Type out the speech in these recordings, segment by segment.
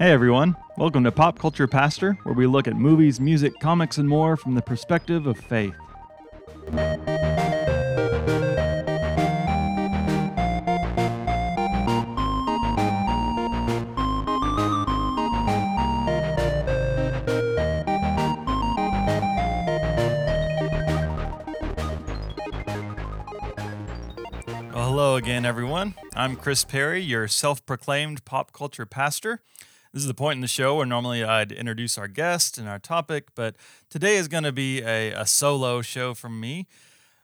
Hey everyone, welcome to Pop Culture Pastor, where we look at movies, music, comics, and more from the perspective of faith. Well, hello again, everyone. I'm Chris Perry, your self proclaimed pop culture pastor. This is the point in the show where normally I'd introduce our guest and our topic, but today is going to be a, a, solo show from me.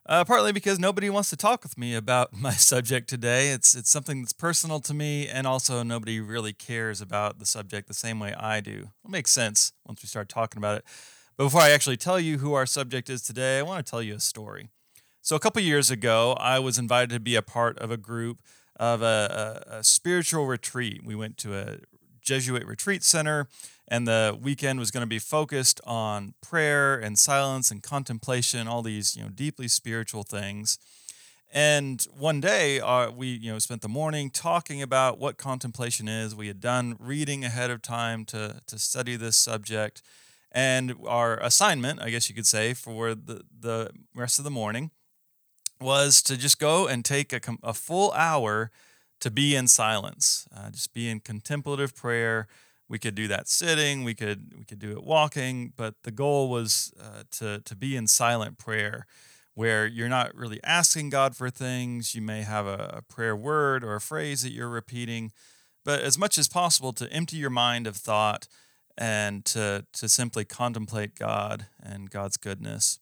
Uh, partly because nobody wants to talk with me about my subject today. It's it's something that's personal to me, and also nobody really cares about the subject the same way I do. It makes sense once we start talking about it. But before I actually tell you who our subject is today, I want to tell you a story. So a couple years ago, I was invited to be a part of a group of a, a, a spiritual retreat. We went to a Jesuit retreat center, and the weekend was going to be focused on prayer and silence and contemplation, all these you know deeply spiritual things. And one day, uh, we you know spent the morning talking about what contemplation is. We had done reading ahead of time to to study this subject, and our assignment, I guess you could say, for the the rest of the morning was to just go and take a, a full hour to be in silence, uh, just be in contemplative prayer. We could do that sitting, we could we could do it walking, but the goal was uh, to to be in silent prayer, where you're not really asking God for things. You may have a, a prayer word or a phrase that you're repeating, but as much as possible to empty your mind of thought and to to simply contemplate God and God's goodness.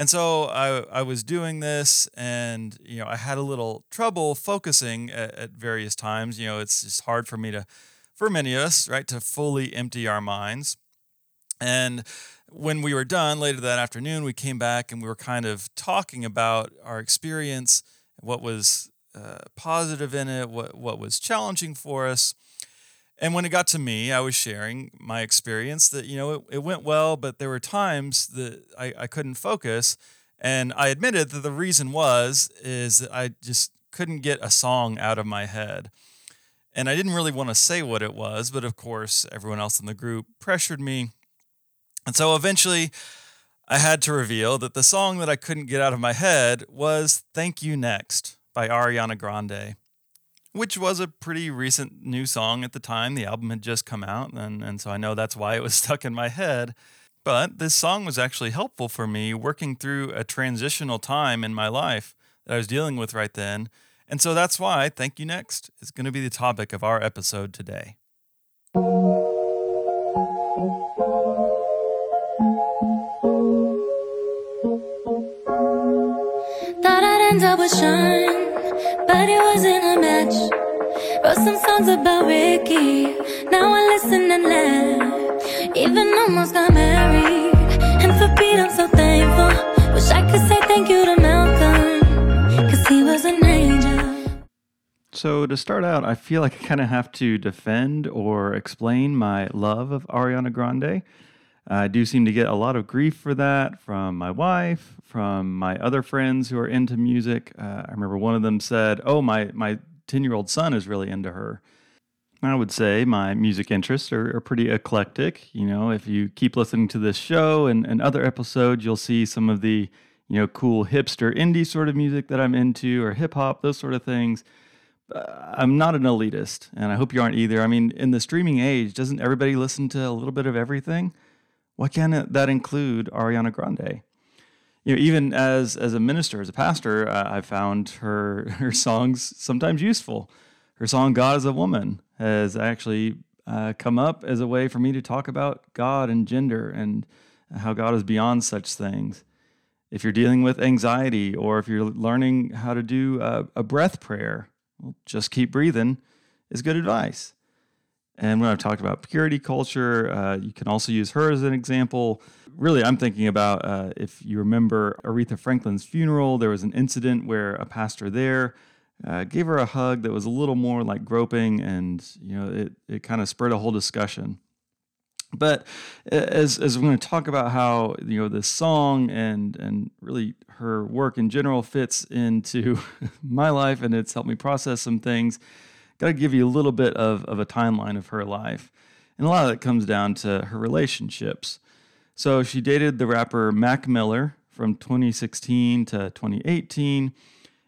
And so I, I was doing this and, you know, I had a little trouble focusing at, at, various times. You know, it's just hard for me to, for many of us, right, to fully empty our minds. And when we were done later that afternoon, we came back and we were kind of talking about our experience, what was uh, positive in it, what, what was challenging for us. And when it got to me, I was sharing my experience that, you know, it, it went well, but there were times that I, I couldn't focus. And I admitted that the reason was, is that I just couldn't get a song out of my head. And I didn't really want to say what it was, but of course, everyone else in the group pressured me. And so eventually, I had to reveal that the song that I couldn't get out of my head was Thank You Next by Ariana Grande which was a pretty recent new song at the time. The album had just come out, and, and so I know that's why it was stuck in my head. But this song was actually helpful for me working through a transitional time in my life that I was dealing with right then. And so that's why Thank You Next is going to be the topic of our episode today. Thought I'd end up with Sean but it wasn't a match. Wrote some songs about Ricky, now I listen and laugh. Even almost got married, and for Pete I'm so thankful. Wish I could say thank you to Malcolm, cause he was an angel. So, to start out, I feel like I kind of have to defend or explain my love of Ariana Grande. I do seem to get a lot of grief for that from my wife, from my other friends who are into music. Uh, I remember one of them said, "Oh, my my ten year old son is really into her." I would say my music interests are, are, pretty eclectic. You know, if you keep listening to this show and, and other episodes, you'll see some of the you know cool hipster indie sort of music that I'm into, or hip hop, those sort of things. Uh, I'm not an elitist, and I hope you aren't either. I mean, in the streaming age, doesn't everybody listen to a little bit of everything? Why can't that include Ariana Grande? You know, even as as a minister, as a pastor, uh, I found her her songs sometimes useful. Her song "God is a Woman" has actually uh, come up as a way for me to talk about God and gender and how God is beyond such things. If you're dealing with anxiety or if you're learning how to do a, a breath prayer, well, just keep breathing is good advice. And when I've talked about purity culture, uh, you can also use her as an example. Really, I'm thinking about uh, if you remember Aretha Franklin's funeral, there was an incident where a pastor there uh, gave her a hug that was a little more like groping, and you know, it, it kind of spurred a whole discussion. But as, as we're going to talk about how you know this song and and really her work in general fits into my life, and it's helped me process some things got to give you a little bit of, of a timeline of her life. And a lot of it comes down to her relationships. So she dated the rapper Mac Miller from 2016 to 2018.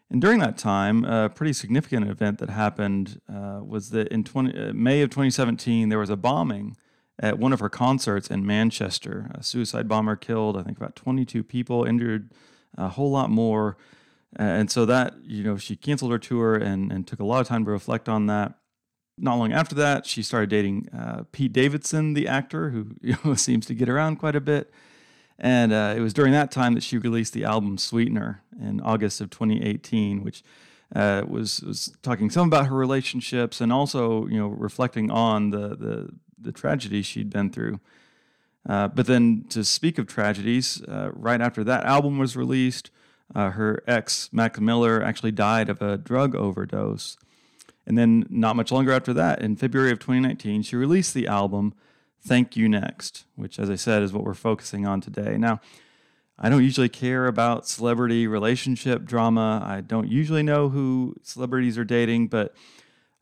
And during that time, a pretty significant event that happened uh, was that in 20, uh, May of 2017, there was a bombing at one of her concerts in Manchester. A suicide bomber killed, I think, about 22 people, injured a whole lot more. And so that, you know, she canceled her tour and, and took a lot of time to reflect on that. Not long after that, she started dating uh, Pete Davidson, the actor, who you know, seems to get around quite a bit. And uh, it was during that time that she released the album Sweetener in August of 2018, which uh, was was talking some about her relationships and also you know reflecting on the the, the tragedy she'd been through. Uh, but then to speak of tragedies, uh, right after that album was released, uh, her ex Mac Miller actually died of a drug overdose. And then not much longer after that, in February of 2019, she released the album Thank You Next, which, as I said, is what we're focusing on today. Now, I don't usually care about celebrity relationship drama. I don't usually know who celebrities are dating, but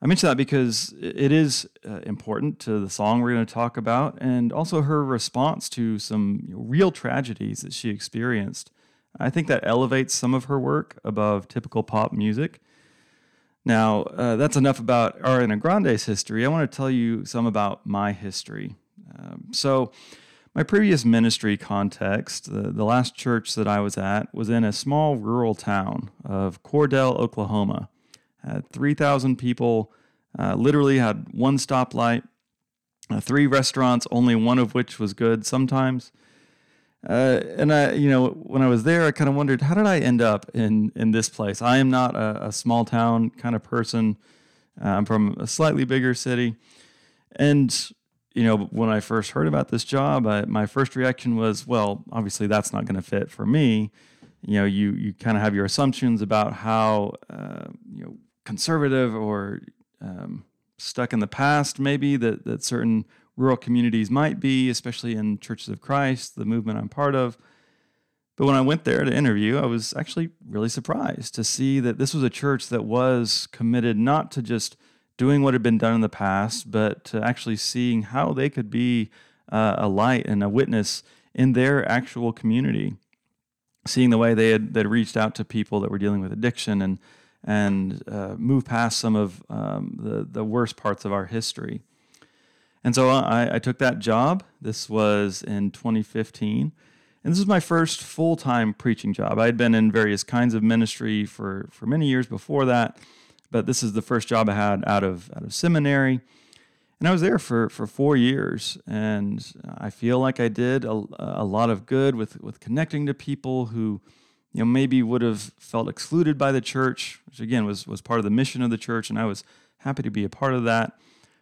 I mention that because it is uh, important to the song we're going to talk about and also her response to some you know, real tragedies that she experienced. I think that elevates some of her work above typical pop music. Now, uh, that's enough about Ariana Grande's history. I want to tell you some about my history. Um, so, my previous ministry context, the, the last church that I was at, was in a small rural town of Cordell, Oklahoma. Had 3,000 people, uh, literally had one stoplight, uh, three restaurants, only one of which was good sometimes. Uh, and I, you know, when I was there, I kind of wondered, how did I end up in in this place? I am not a, a small town kind of person. Uh, I'm from a slightly bigger city, and you know, when I first heard about this job, I, my first reaction was, well, obviously that's not going to fit for me. You know, you you kind of have your assumptions about how uh, you know conservative or um, stuck in the past, maybe that that certain rural communities might be, especially in Churches of Christ, the movement I'm part of. But when I went there to interview, I was actually really surprised to see that this was a church that was committed not to just doing what had been done in the past, but to actually seeing how they could be uh, a light and a witness in their actual community. Seeing the way they had reached out to people that were dealing with addiction and and uh, move past some of um, the the worst parts of our history. And so I, I, took that job. This was in 2015. And this was my first full time preaching job. I had been in various kinds of ministry for, for many years before that but this is the first job I had out of out of seminary. And I was there for, for four years, and I feel like I did a, a lot of good with, with connecting to people who, you know, maybe would have felt excluded by the church, which again was, was part of the mission of the church, and I was happy to be a part of that.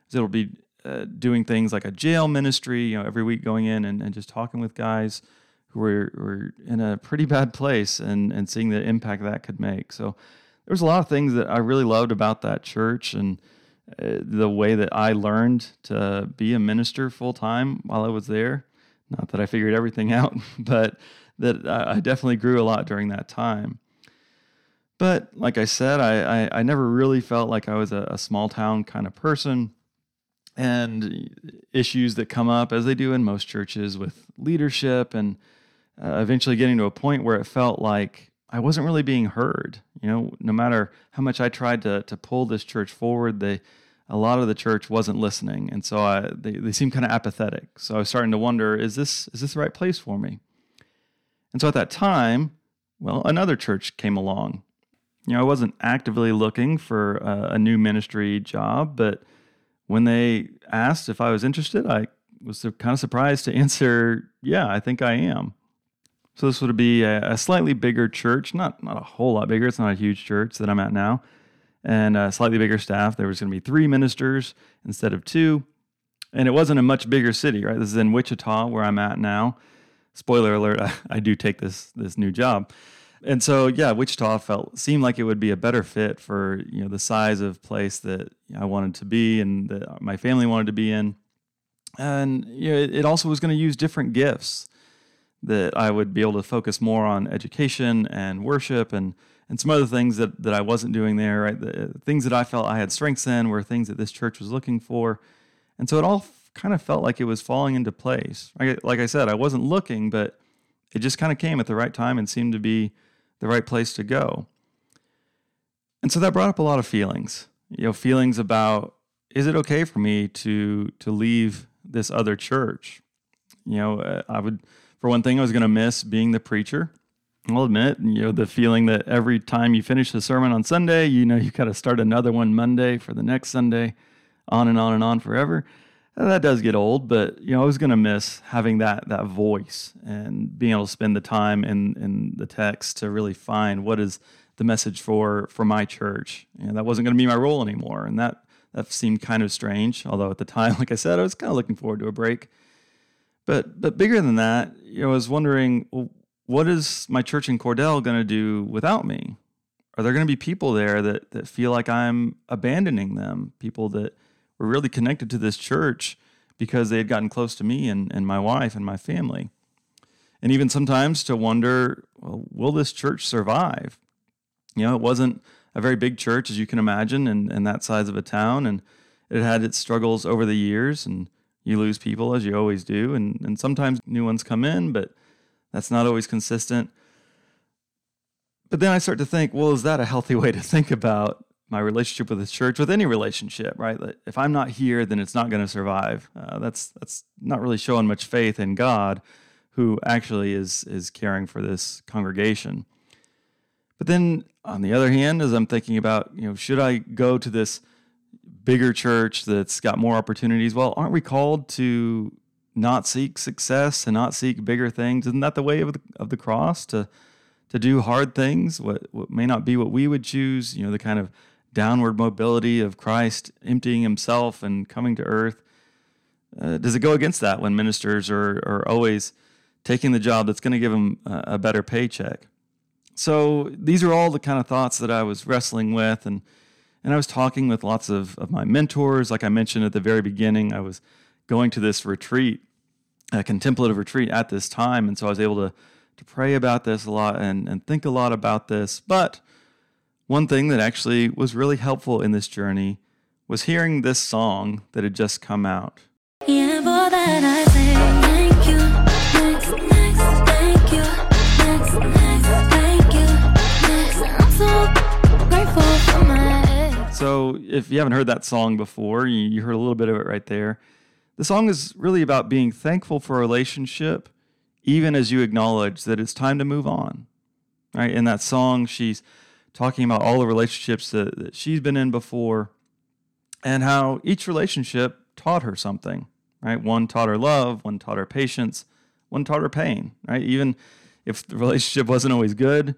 So it'll be uh, doing things like a jail ministry, you know, every week going in and, and just talking with guys who were, were in a pretty bad place and, and seeing the impact that could make. So there was a lot of things that I really loved about that church and uh, the way that I learned to be a minister full time while I was there. Not that I figured everything out, but that I definitely grew a lot during that time. But like I said, I, I, I never really felt like I was a, a small town kind of person. And issues that come up, as they do in most churches, with leadership, and uh, eventually getting to a point where it felt like I wasn't really being heard. You know, no matter how much I tried to to pull this church forward, they a lot of the church wasn't listening, and so I they, they seemed kind of apathetic. So I was starting to wonder, is this is this the right place for me? And so at that time, well, another church came along. You know, I wasn't actively looking for a, a new ministry job, but when they asked if I was interested, I was kind of surprised to answer, "Yeah, I think I am." So this would be a, slightly bigger church, not not a whole lot bigger. It's not a huge church that I'm at now, and a slightly bigger staff. There was going to be three ministers instead of two, and it wasn't a much bigger city. Right, this is in Wichita, where I'm at now. Spoiler alert: I, I do take this this new job, and so yeah, Wichita felt seemed like it would be a better fit for you know the size of place that I wanted to be and that my family wanted to be in, and you know, it, also was going to use different gifts that I would be able to focus more on education and worship and and some other things that, that I wasn't doing there, right? The uh, things that I felt I had strengths in were things that this church was looking for. And so it all kind of felt like it was falling into place. Like I said, I wasn't looking, but it just kind of came at the right time and seemed to be the right place to go. And so that brought up a lot of feelings. You know, feelings about is it okay for me to to leave this other church? You know, uh, I would for one thing I was going to miss being the preacher. I'll admit, you know, the feeling that every time you finish the sermon on Sunday, you know, you got to start another one Monday for the next Sunday, on and on and on forever. That does get old, but you know, I was going to miss having that that voice and being able to spend the time in in the text to really find what is the message for for my church. And that wasn't going to be my role anymore, and that that seemed kind of strange. Although at the time, like I said, I was kind of looking forward to a break. But but bigger than that, you know, I was wondering, well, what is my church in Cordell going to do without me? Are there going to be people there that, that feel like I'm abandoning them? People that were really connected to this church because they had gotten close to me and, and my wife and my family. And even sometimes to wonder, well, will this church survive? You know, it wasn't a very big church, as you can imagine, and that size of a town. And it had its struggles over the years, and you lose people as you always do. And, and sometimes new ones come in, but that's not always consistent. But then I start to think, well, is that a healthy way to think about my relationship with the church, with any relationship, right? If I'm not here, then it's not going to survive. Uh, that's that's not really showing much faith in God, who actually is is caring for this congregation. But then, on the other hand, as I'm thinking about, you know, should I go to this bigger church that's got more opportunities? Well, aren't we called to not seek success and not seek bigger things. Isn't that the way of the, of the cross to to do hard things? What what may not be what we would choose. You know, the kind of downward mobility of Christ emptying Himself and coming to earth. Uh, does it go against that when ministers are are always taking the job that's going to give them a, a better paycheck? So these are all the kind of thoughts that I was wrestling with and. And I was talking with lots of, of my mentors. Like I mentioned at the very beginning, I was going to this retreat, a contemplative retreat at this time. And so I was able to, to pray about this a lot and, and think a lot about this. But one thing that actually was really helpful in this journey was hearing this song that had just come out. Yeah, so if you haven't heard that song before, you heard a little bit of it right there. The song is really about being thankful for a relationship, even as you acknowledge that it's time to move on. Right? In that song, she's talking about all the relationships that, that she's been in before and how each relationship taught her something. Right? One taught her love, one taught her patience, one taught her pain. Right? Even if the relationship wasn't always good,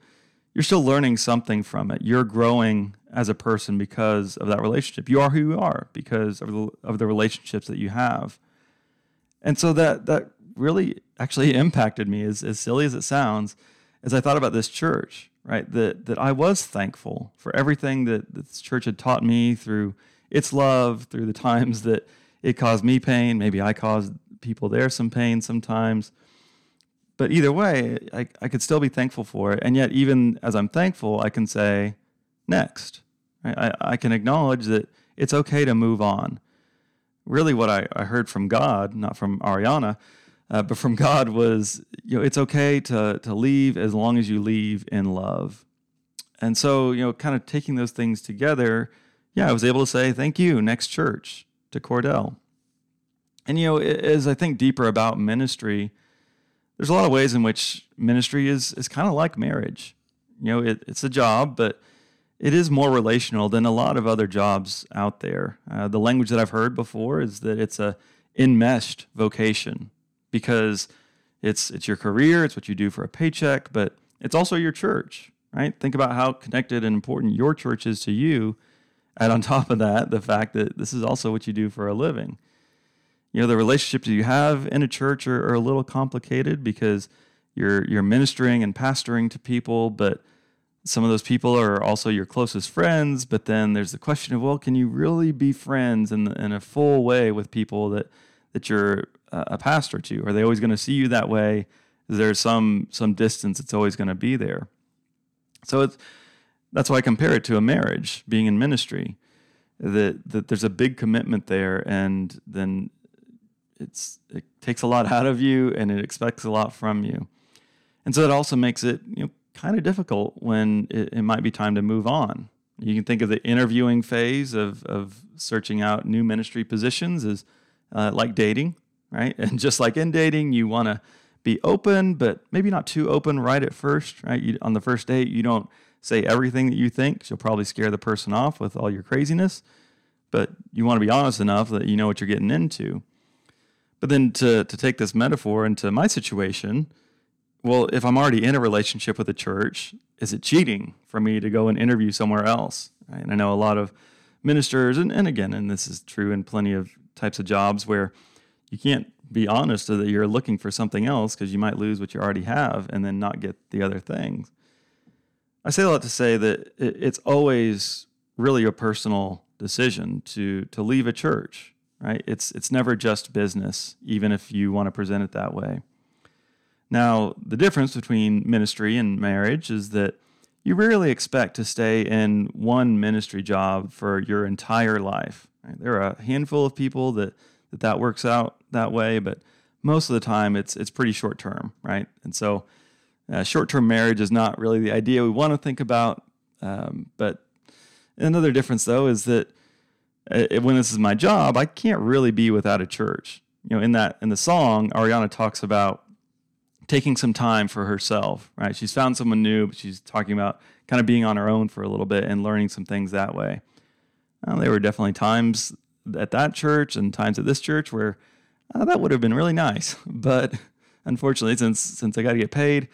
you're still learning something from it. You're growing as a person because of that relationship. You are who you are because of the, of the relationships that you have. And so that that really actually impacted me as, as silly as it sounds as I thought about this church, right? That that I was thankful for everything that, that this church had taught me through its love, through the times that it caused me pain, maybe I caused people there some pain sometimes. But either way, I, I could still be thankful for it. And yet, even as I'm thankful, I can say, next. I, I can acknowledge that it's okay to move on. Really, what I, I heard from God, not from Ariana, uh, but from God was, you know, it's okay to, to leave as long as you leave in love. And so, you know, kind of taking those things together, yeah, I was able to say, thank you, next church to Cordell. And, you know, as I think deeper about ministry, there's a lot of ways in which ministry is, is kind of like marriage. You know, it, it's a job, but it is more relational than a lot of other jobs out there. Uh, the language that I've heard before is that it's a enmeshed vocation because it's it's your career, it's what you do for a paycheck, but it's also your church, right? Think about how connected and important your church is to you, and on top of that, the fact that this is also what you do for a living. You know, the relationships you have in a church are, are a little complicated because you're you're ministering and pastoring to people, but some of those people are also your closest friends, but then there's the question of, well, can you really be friends in, in a full way with people that, that you're a pastor to? Are they always going to see you that way? Is there some, some distance that's always going to be there? So it's, That's why I compare it to a marriage, being in ministry. That that there's a big commitment there, and then it's it takes a lot out of you, and it expects a lot from you, and so it also makes it you know kind of difficult when it, it might be time to move on. You can think of the interviewing phase of of searching out new ministry positions as uh, like dating, right? And just like in dating, you want to be open, but maybe not too open right at first, right? You, on the first date, you don't say everything that you think. You'll probably scare the person off with all your craziness, but you want to be honest enough that you know what you're getting into. But then to, to take this metaphor into my situation, well, if I'm already in a relationship with a church, is it cheating for me to go and interview somewhere else? Right? And I know a lot of ministers, and, and again, and this is true in plenty of types of jobs where you can't be honest that you're looking for something else because you might lose what you already have and then not get the other things. I say a lot to say that it's always really a personal decision to to leave a church, right? It's it's never just business, even if you want to present it that way. Now, the difference between ministry and marriage is that you rarely expect to stay in one ministry job for your entire life. Right? There are a handful of people that that that works out that way, but most of the time it's it's pretty short term, right? And so, uh, short term marriage is not really the idea we want to think about. Um, but another difference, though, is that uh, when this is my job, I can't really be without a church. You know, in that in the song, Ariana talks about taking some time for herself. Right? She's found someone new, but she's talking about kind of being on her own for a little bit and learning some things that way. Well, there were definitely times at that church and times at this church where uh, that would have been really nice. But unfortunately, since since I got to get paid,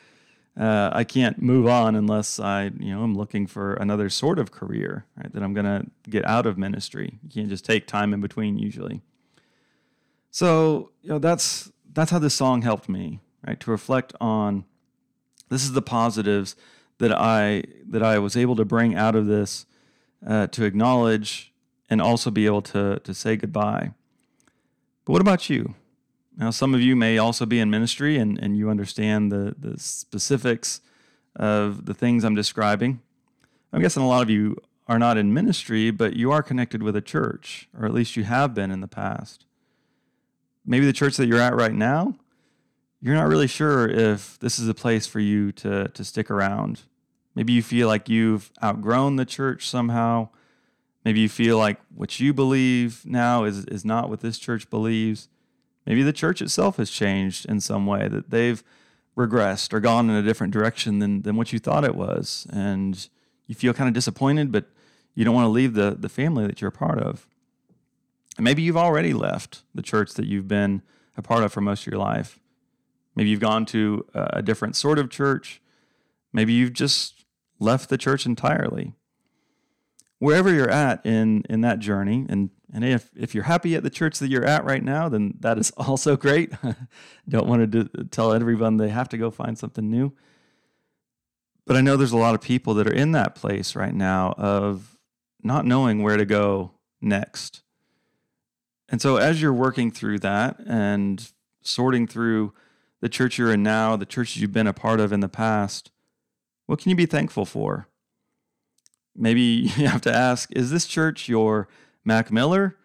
uh, I can't move on unless I you know I'm looking for another sort of career right, that I'm gonna get out of ministry. You can't just take time in between usually. So you know that's that's how this song helped me right to reflect on. This is the positives that I that I was able to bring out of this uh, to acknowledge and also be able to, to say goodbye. But what about you? Now, some of you may also be in ministry and, and you understand the, the specifics of the things I'm describing. I'm guessing a lot of you are not in ministry, but you are connected with a church, or at least you have been in the past. Maybe the church that you're at right now, you're not really sure if this is a place for you to, to stick around. Maybe you feel like you've outgrown the church somehow, Maybe you feel like what you believe now is, is not what this church believes. Maybe the church itself has changed in some way, that they've regressed or gone in a different direction than, than what you thought it was. And you feel kind of disappointed, but you don't want to leave the, the family that you're a part of. And maybe you've already left the church that you've been a part of for most of your life. Maybe you've gone to a different sort of church. Maybe you've just left the church entirely. Wherever you're at in in that journey and and if if you're happy at the church that you're at right now then that is also great. Don't want to tell everyone they have to go find something new. But i know there's a lot of people that are in that place right now of not knowing where to go next. And so as you're working through that and sorting through the church you're in now the churches you've been a part of in the past what can you be thankful for maybe you have to ask is this church your Mac Miller?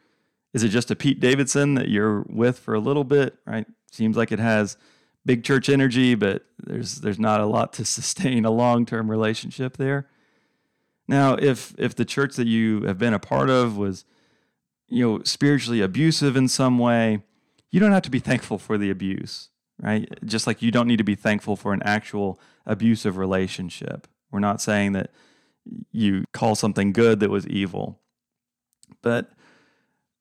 Is it just a Pete Davidson that you're with for a little bit, right? Seems like it has big church energy, but there's there's not a lot to sustain a long-term relationship there. Now, if if the church that you have been a part of was you know spiritually abusive in some way, you don't have to be thankful for the abuse, right? Just like you don't need to be thankful for an actual abusive relationship. We're not saying that you call something good that was evil. But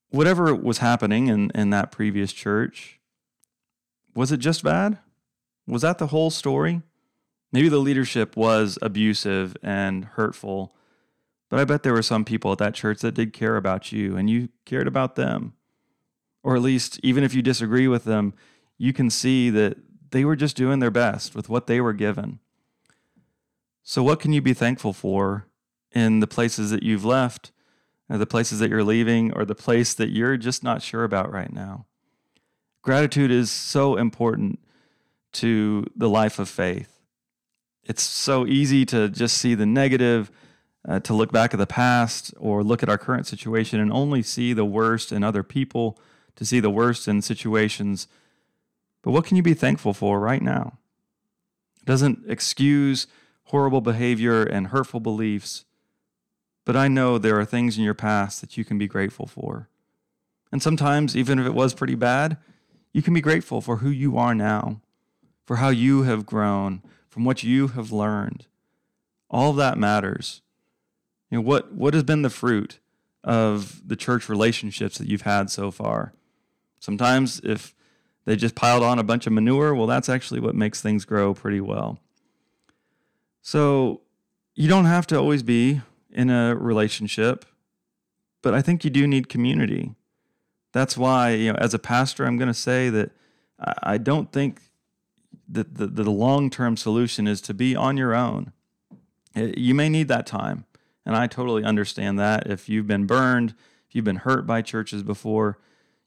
whatever was happening in, in that previous church, was it just bad? Was that the whole story? Maybe the leadership was abusive and hurtful, but I bet there were some people at that church that did care about you and you cared about them. Or at least, even if you disagree with them, you can see that they were just doing their best with what they were given. So, what can you be thankful for in the places that you've left, or the places that you're leaving, or the place that you're just not sure about right now? Gratitude is so important to the life of faith. It's so easy to just see the negative uh, to look back at the past or look at our current situation and only see the worst in other people, to see the worst in situations. But what can you be thankful for right now? It doesn't excuse horrible behavior and hurtful beliefs, but I know there are things in your past that you can be grateful for. And sometimes, even if it was pretty bad, you can be grateful for who you are now, for how you have grown, from what you have learned. All that matters. You know, what, what has been the fruit of the church relationships that you've had so far? Sometimes, if they just piled on a bunch of manure, well, that's actually what makes things grow pretty well. So, you don't have to always be in a relationship, but I think you do need community. That's why, you know, as a pastor, I'm going to say that I don't think that the, the long term solution is to be on your own. Eh, you may need that time. And I totally understand that. If you've been burned, if you've been hurt by churches before,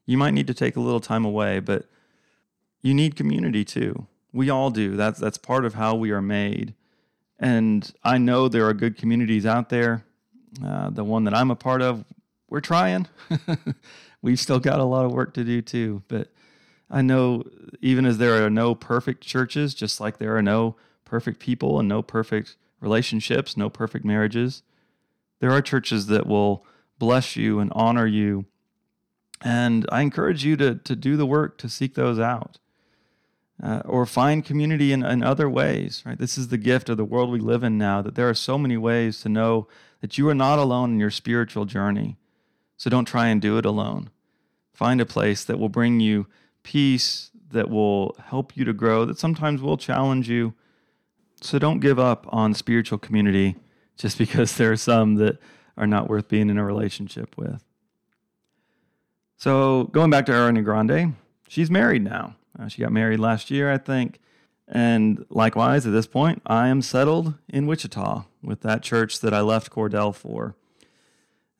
you might need to take a little time away, but you need community too. We all do. That's that's part of how we are made. And I know there are good communities out there. Uh, the one that I'm a part of, we're trying. We've still got a lot of work to do too. But I know even as there are no perfect churches, just like there are no perfect people and no perfect relationships, no perfect marriages, there are churches that will bless you and honor you. And I encourage you to, to do the work to seek those out. Uh, or find community in, in other ways, right? This is the gift of the world we live in now, that there are so many ways to know that you are not alone in your spiritual journey. So don't try and do it alone. Find a place that will bring you peace, that will help you to grow, that sometimes will challenge you. So don't give up on spiritual community just because there are some that are not worth being in a relationship with. So going back to Ariana Grande, she's married now. Uh, she got married last year, I think. And likewise, at this point, I am settled in Wichita with that church that I left Cordell for.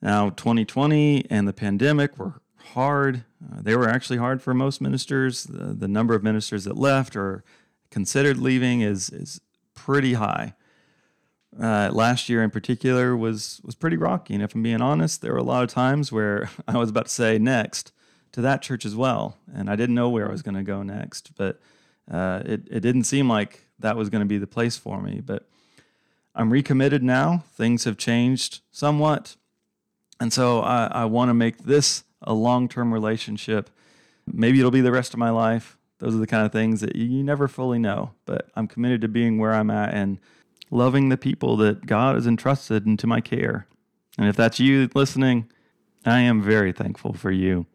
Now, 2020 and the pandemic were hard. Uh, they were actually hard for most ministers. The, the number of ministers that left or considered leaving is, is pretty high uh, last year in particular was was pretty rocky. And if I'm being honest, there were a lot of times where I was about to say next to that church as well, and I didn't know where I was going to go next. But uh, it it didn't seem like that was going to be the place for me. But I'm recommitted now. Things have changed somewhat, and so I, I want to make this a long term relationship. Maybe it'll be the rest of my life. Those are the kind of things that you never fully know. But I'm committed to being where I'm at and loving the people that God has entrusted into my care. And if that's you listening, I am very thankful for you.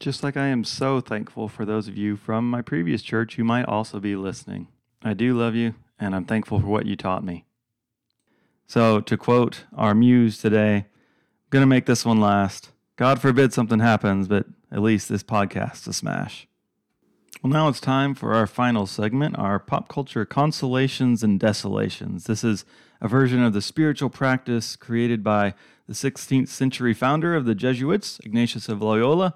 Just like I am so thankful for those of you from my previous church who might also be listening. I do love you, and I'm thankful for what you taught me. So, to quote our muse today, I'm going to make this one last. God forbid something happens, but at least this podcast's a smash. Well, now it's time for our final segment, our pop culture consolations and desolations. This is a version of the spiritual practice created by the 16th century founder of the Jesuits, Ignatius of Loyola,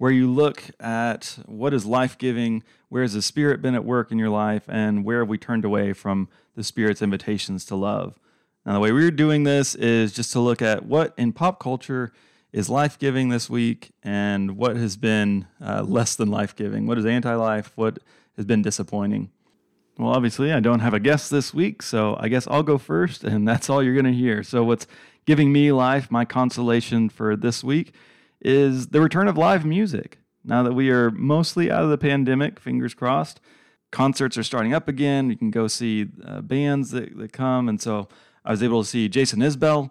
where you look at what is life giving, where has the Spirit been at work in your life, and where have we turned away from the Spirit's invitations to love. Now, the way we're doing this is just to look at what in pop culture is life giving this week and what has been uh, less than life giving? What is anti life? What has been disappointing? Well, obviously, I don't have a guest this week, so I guess I'll go first, and that's all you're going to hear. So, what's giving me life, my consolation for this week, is the return of live music. Now that we are mostly out of the pandemic, fingers crossed, concerts are starting up again. You can go see uh, bands that, that come. And so I was able to see Jason Isbell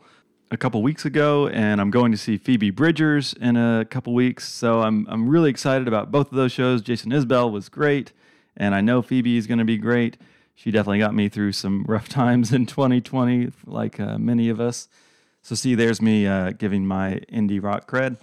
a couple weeks ago, and I'm going to see Phoebe Bridgers in a couple weeks. So I'm I'm really excited about both of those shows. Jason Isbell was great, and I know Phoebe is going to be great. She definitely got me through some rough times in 2020, like uh, many of us. So see, there's me uh, giving my indie rock cred.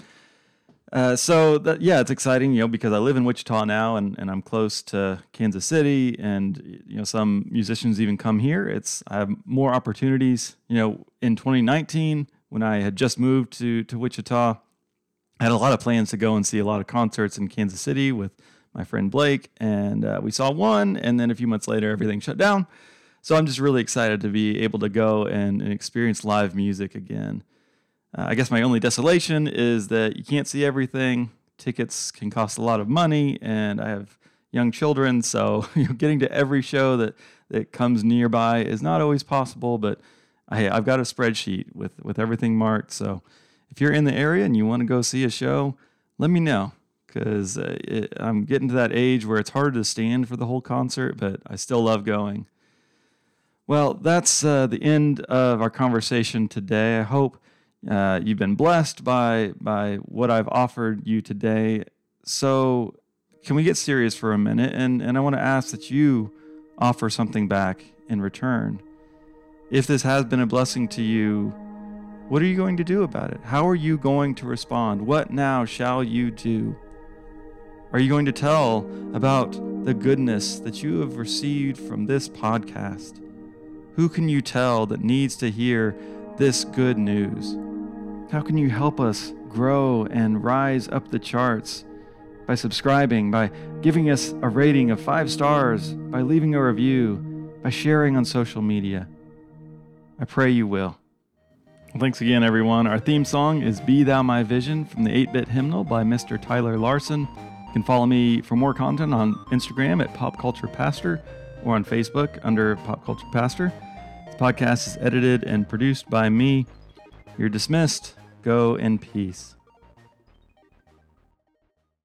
Uh, so that, yeah, it's exciting, you know, because I live in Wichita now, and, and I'm close to Kansas City, and you know, some musicians even come here. It's I have more opportunities. You know, in 2019, when I had just moved to to Wichita, I had a lot of plans to go and see a lot of concerts in Kansas City with my friend Blake, and uh, we saw one, and then a few months later, everything shut down. So I'm just really excited to be able to go and, and experience live music again. Uh, I guess my only desolation is that you can't see everything. Tickets can cost a lot of money, and I have young children, so you know, getting to every show that, that comes nearby is not always possible. But hey, I've got a spreadsheet with, with everything marked. So if you're in the area and you want to go see a show, let me know because uh, I'm getting to that age where it's hard to stand for the whole concert, but I still love going. Well, that's uh, the end of our conversation today. I hope uh, you've been blessed by by what I've offered you today. So, can we get serious for a minute? And and I want to ask that you offer something back in return. If this has been a blessing to you, what are you going to do about it? How are you going to respond? What now shall you do? Are you going to tell about the goodness that you have received from this podcast? Who can you tell that needs to hear this good news? How can you help us grow and rise up the charts? By subscribing, by giving us a rating of five stars, by leaving a review, by sharing on social media. I pray you will. Thanks again, everyone. Our theme song is Be Thou My Vision from the 8 bit hymnal by Mr. Tyler Larson. You can follow me for more content on Instagram at Pop Culture Pastor or on Facebook under Pop Culture Pastor. This podcast is edited and produced by me. You're dismissed. Go in peace.